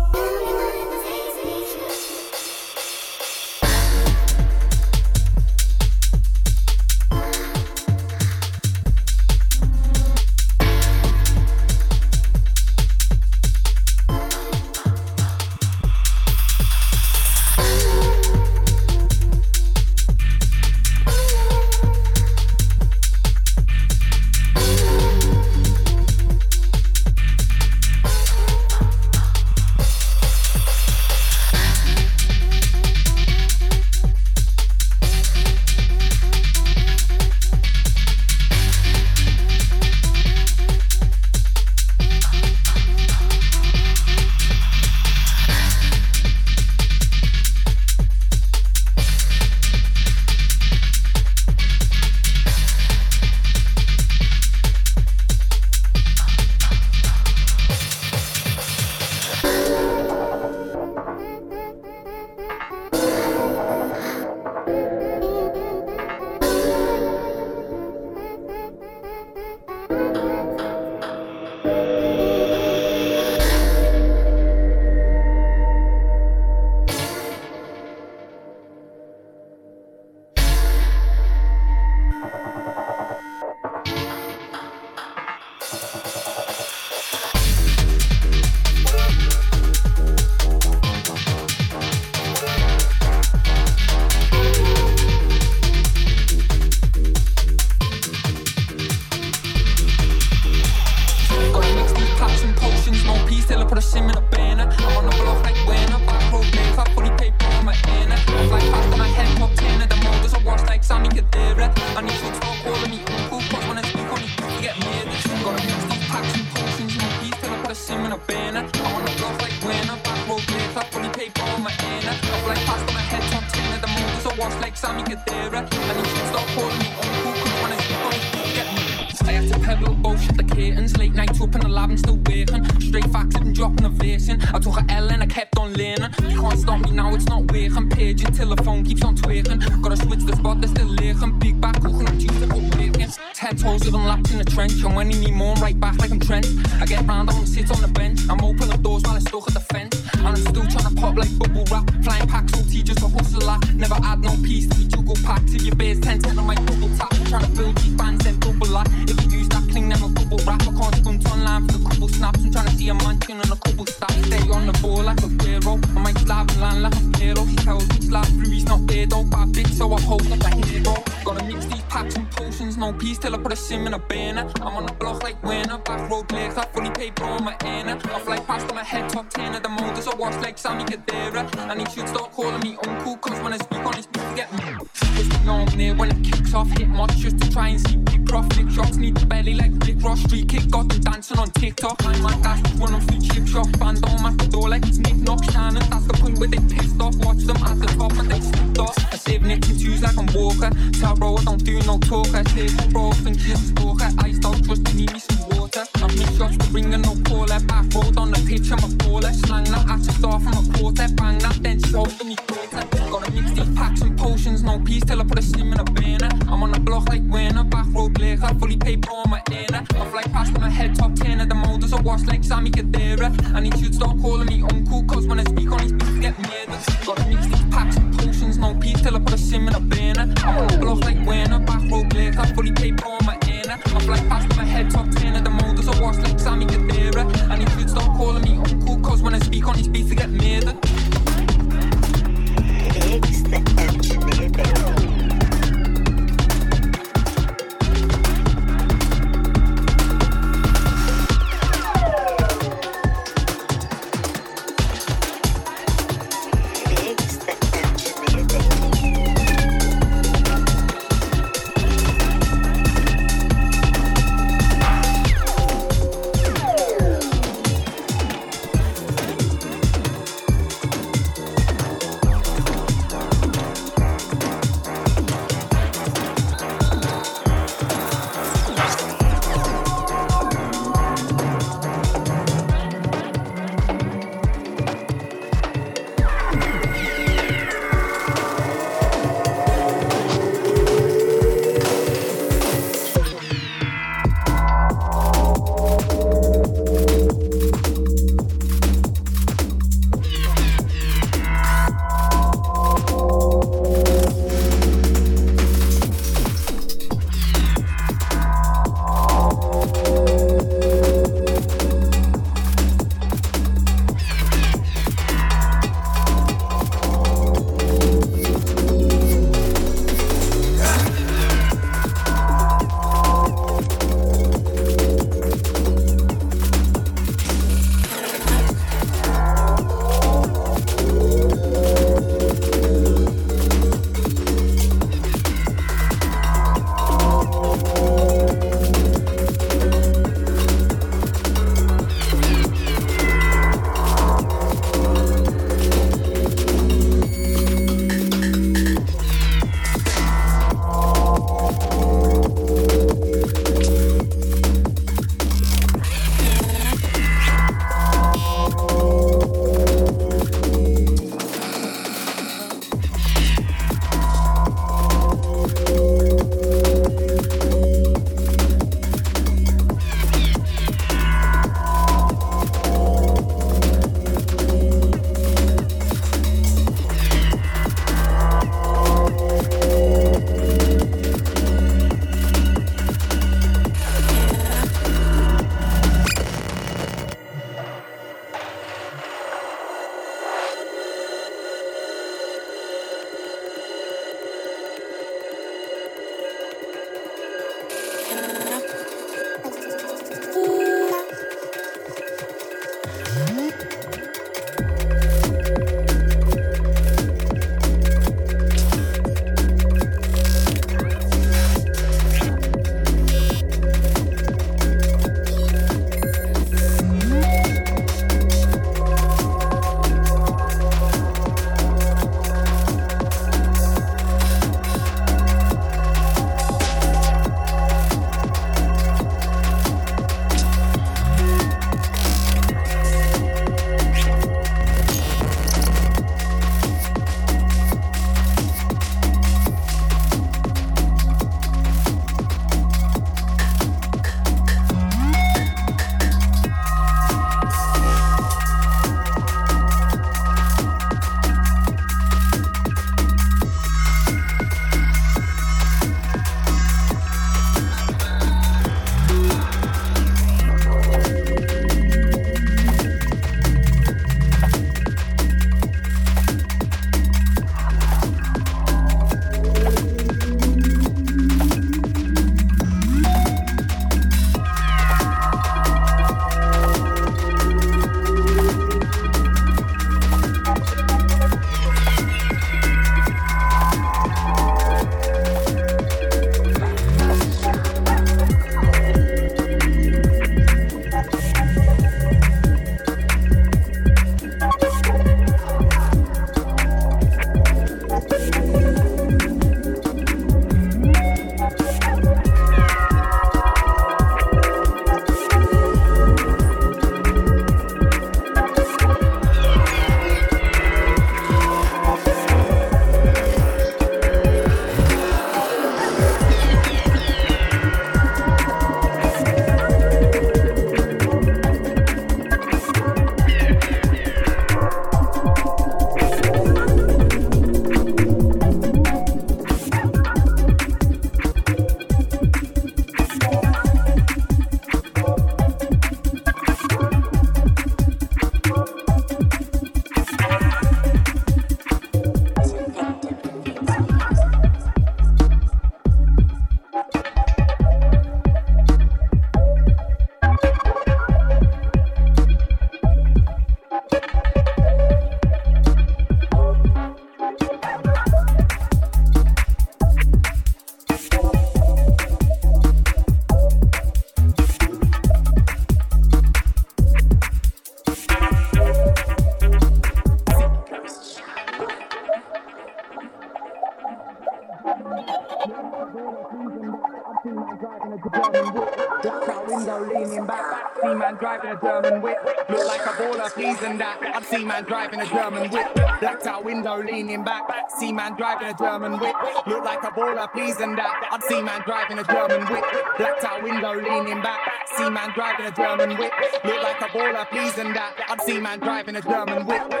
Man driving a German whip. Look like a baller, please and that. I'd see man driving a German whip. Blacked out window, leaning back. See man driving a German whip. Look like a baller, please and that. I'd see man driving a German whip. Blacked out window, leaning back. See man driving a German whip. Look like a baller, please and that. I'd see man driving a German whip.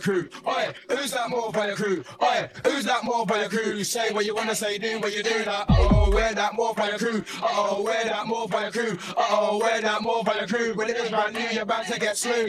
By crew? Oi, who's that more by the crew? Oi, who's that more by the crew? Say what you wanna say, do what you do that. Oh, wear that more by the crew. Oh, wear that more by the crew. Oh, wear that more by the crew. When it is brand new, you're about to get slew.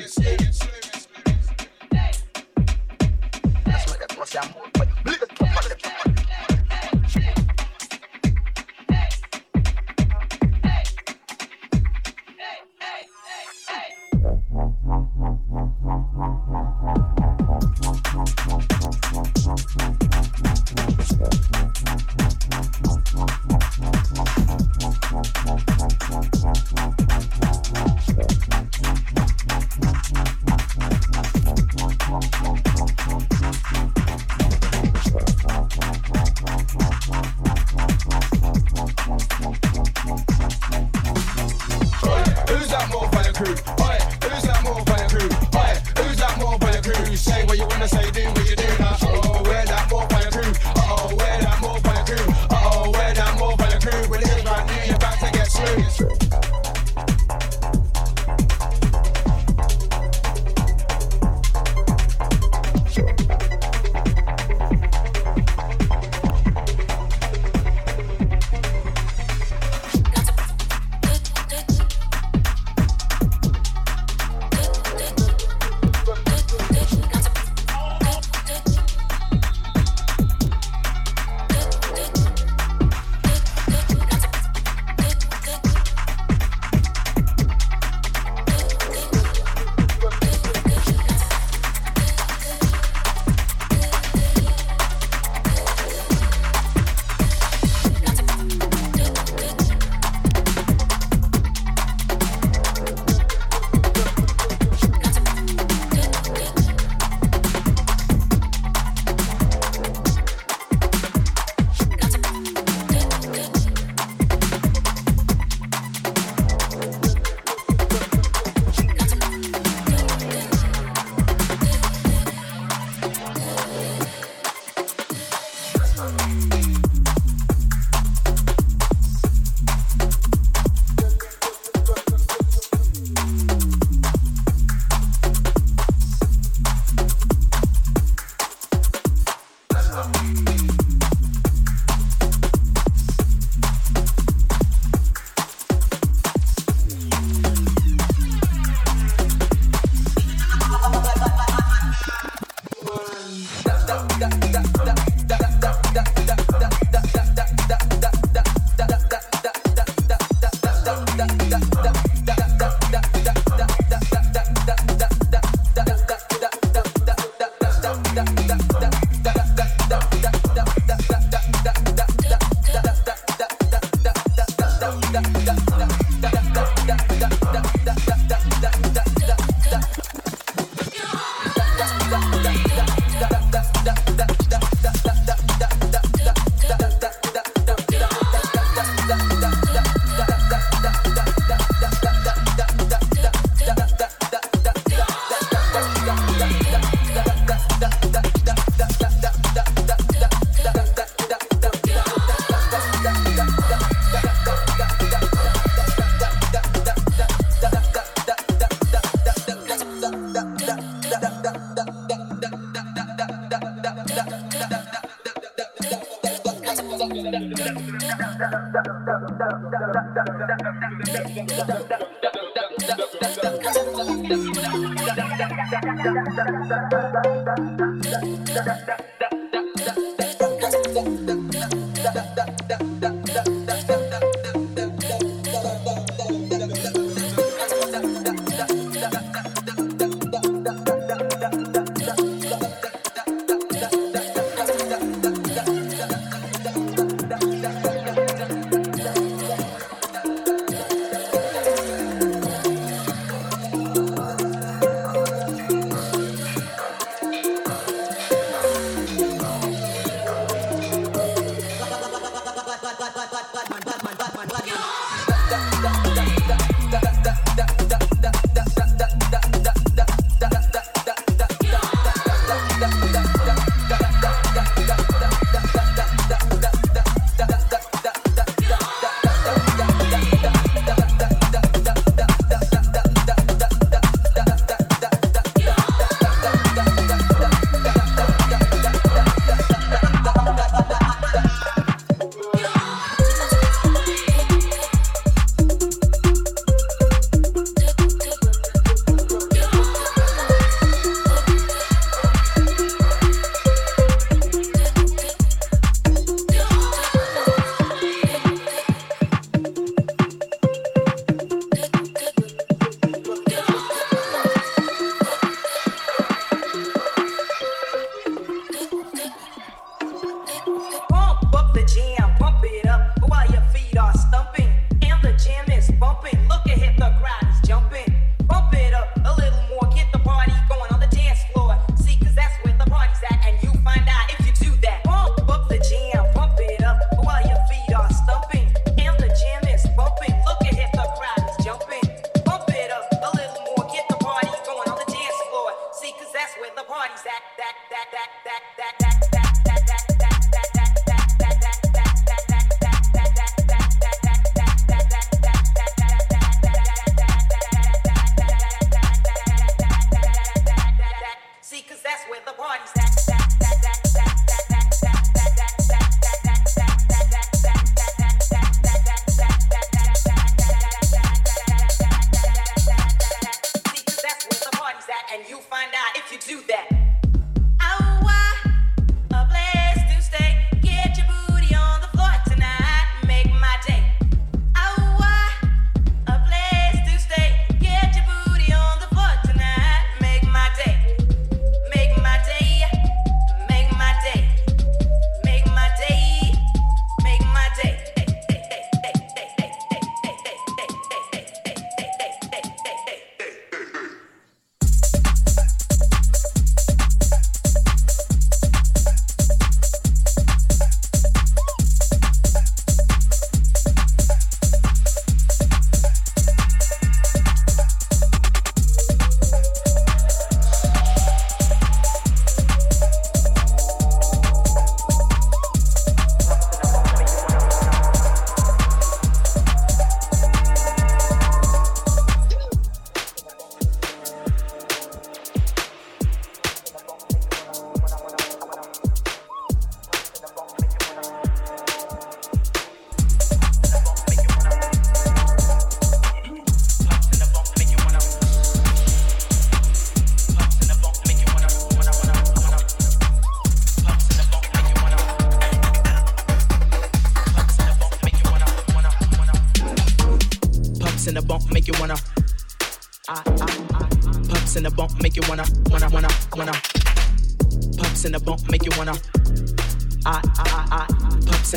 da, da, da.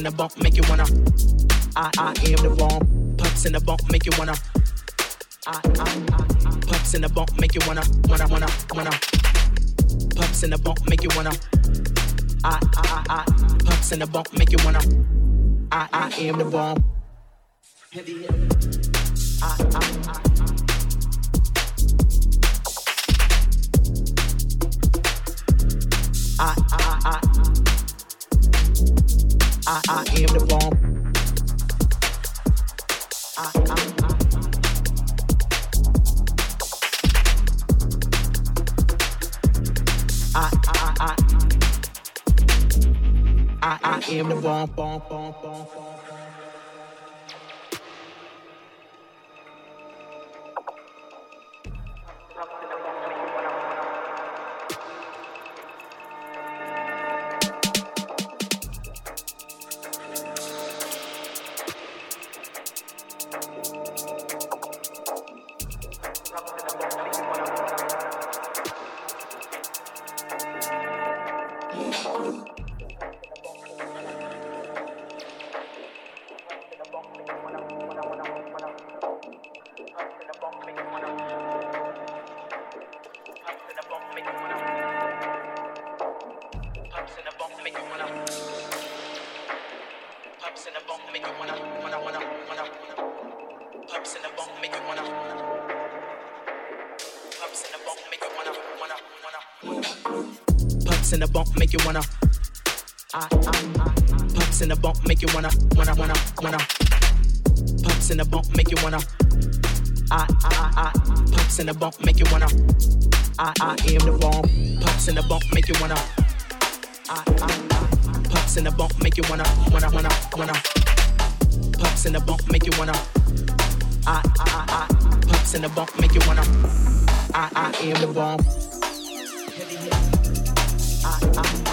in a buck in the bump, make you wanna. Ah, ah, ah. Pumps in the bump, make you wanna, wanna, wanna, wanna. Pumps in the bump, make you wanna. Ah, ah, ah. Pumps in the bump, make you wanna. I, I am the bomb. Pumps in the bump, make you wanna. I, I, I. Pumps in the bump, make you wanna, wanna, wanna, wanna. Pumps in the bump, make you wanna. I, I, I. Pumps in the bump, make you wanna. I, I am the bomb. I,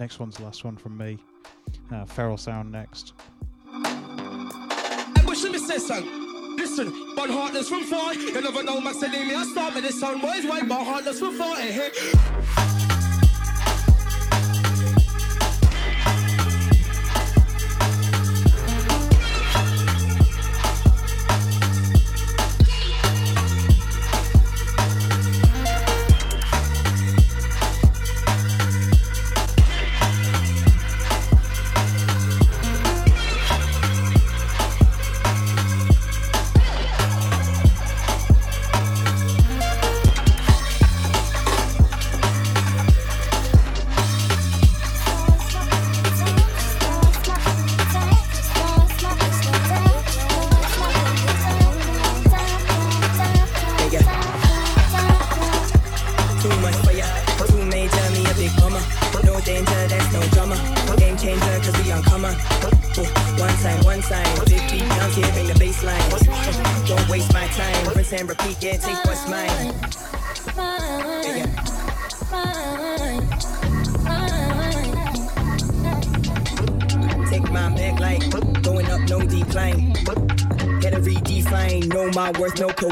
Next one's the last one from me. Uh, Feral Sound next. Hey, me say something? Listen, but heartless from far. You never know, Max said me. I start with this sound. Boys, heartless from far. Hey, hey.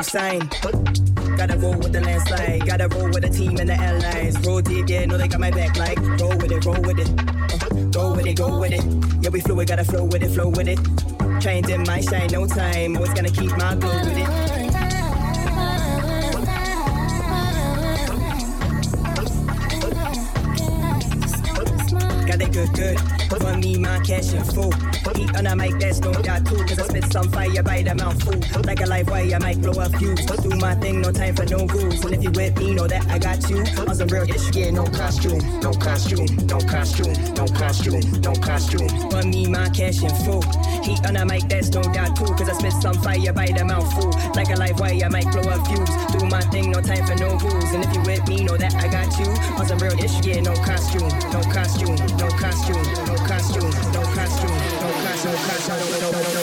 Cosign. Gotta roll with the landslide, gotta roll with the team and the allies. Roll deep, yeah, know they got my back like roll with it, roll with it. Go with it, go with it. Yeah, we fluid, gotta flow with it, flow with it. Trying to my shine, no time. Always gonna keep my glow with it. Got it good, good. Me, my cash in full. Heat on a mic, that's no doubt too. Cause I spit some fire by the mouthful. Like a live wire, I might blow a fuse. Do my thing, no time for no rules. And if you with me, know that I got you. On some real ish, yeah, no costume. No costume, no costume, no costume, no costume. For me, my cash in full. Heat on a mic, that's no doubt too. Cause I spit some fire by the mouthful. Like a live wire, I might blow a fuse. Do my thing, no time for no rules. And if you with me, know that I got you. On some real ish, yeah, no costume, no costume, no costume, no costume, no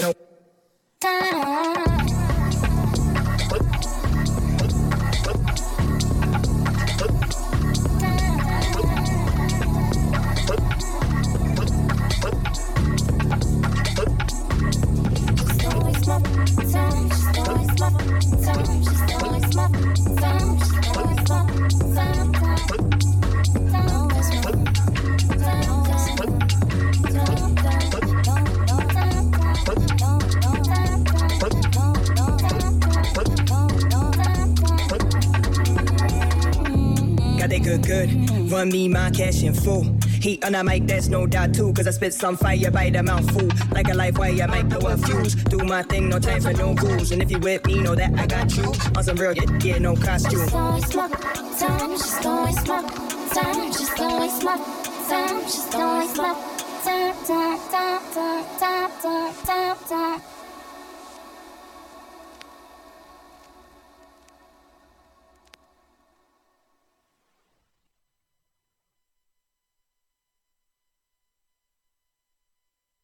My cash in full. Heat on a mic, that's no doubt too. Cause I spit some fire by the mouthful. Like a live wire, might blow a fuse. Do my thing, no time for no rules. And if you with me, know that I got you. On some real, yeah, yeah no costume. Time, time, time, time, time, time, time, time, time.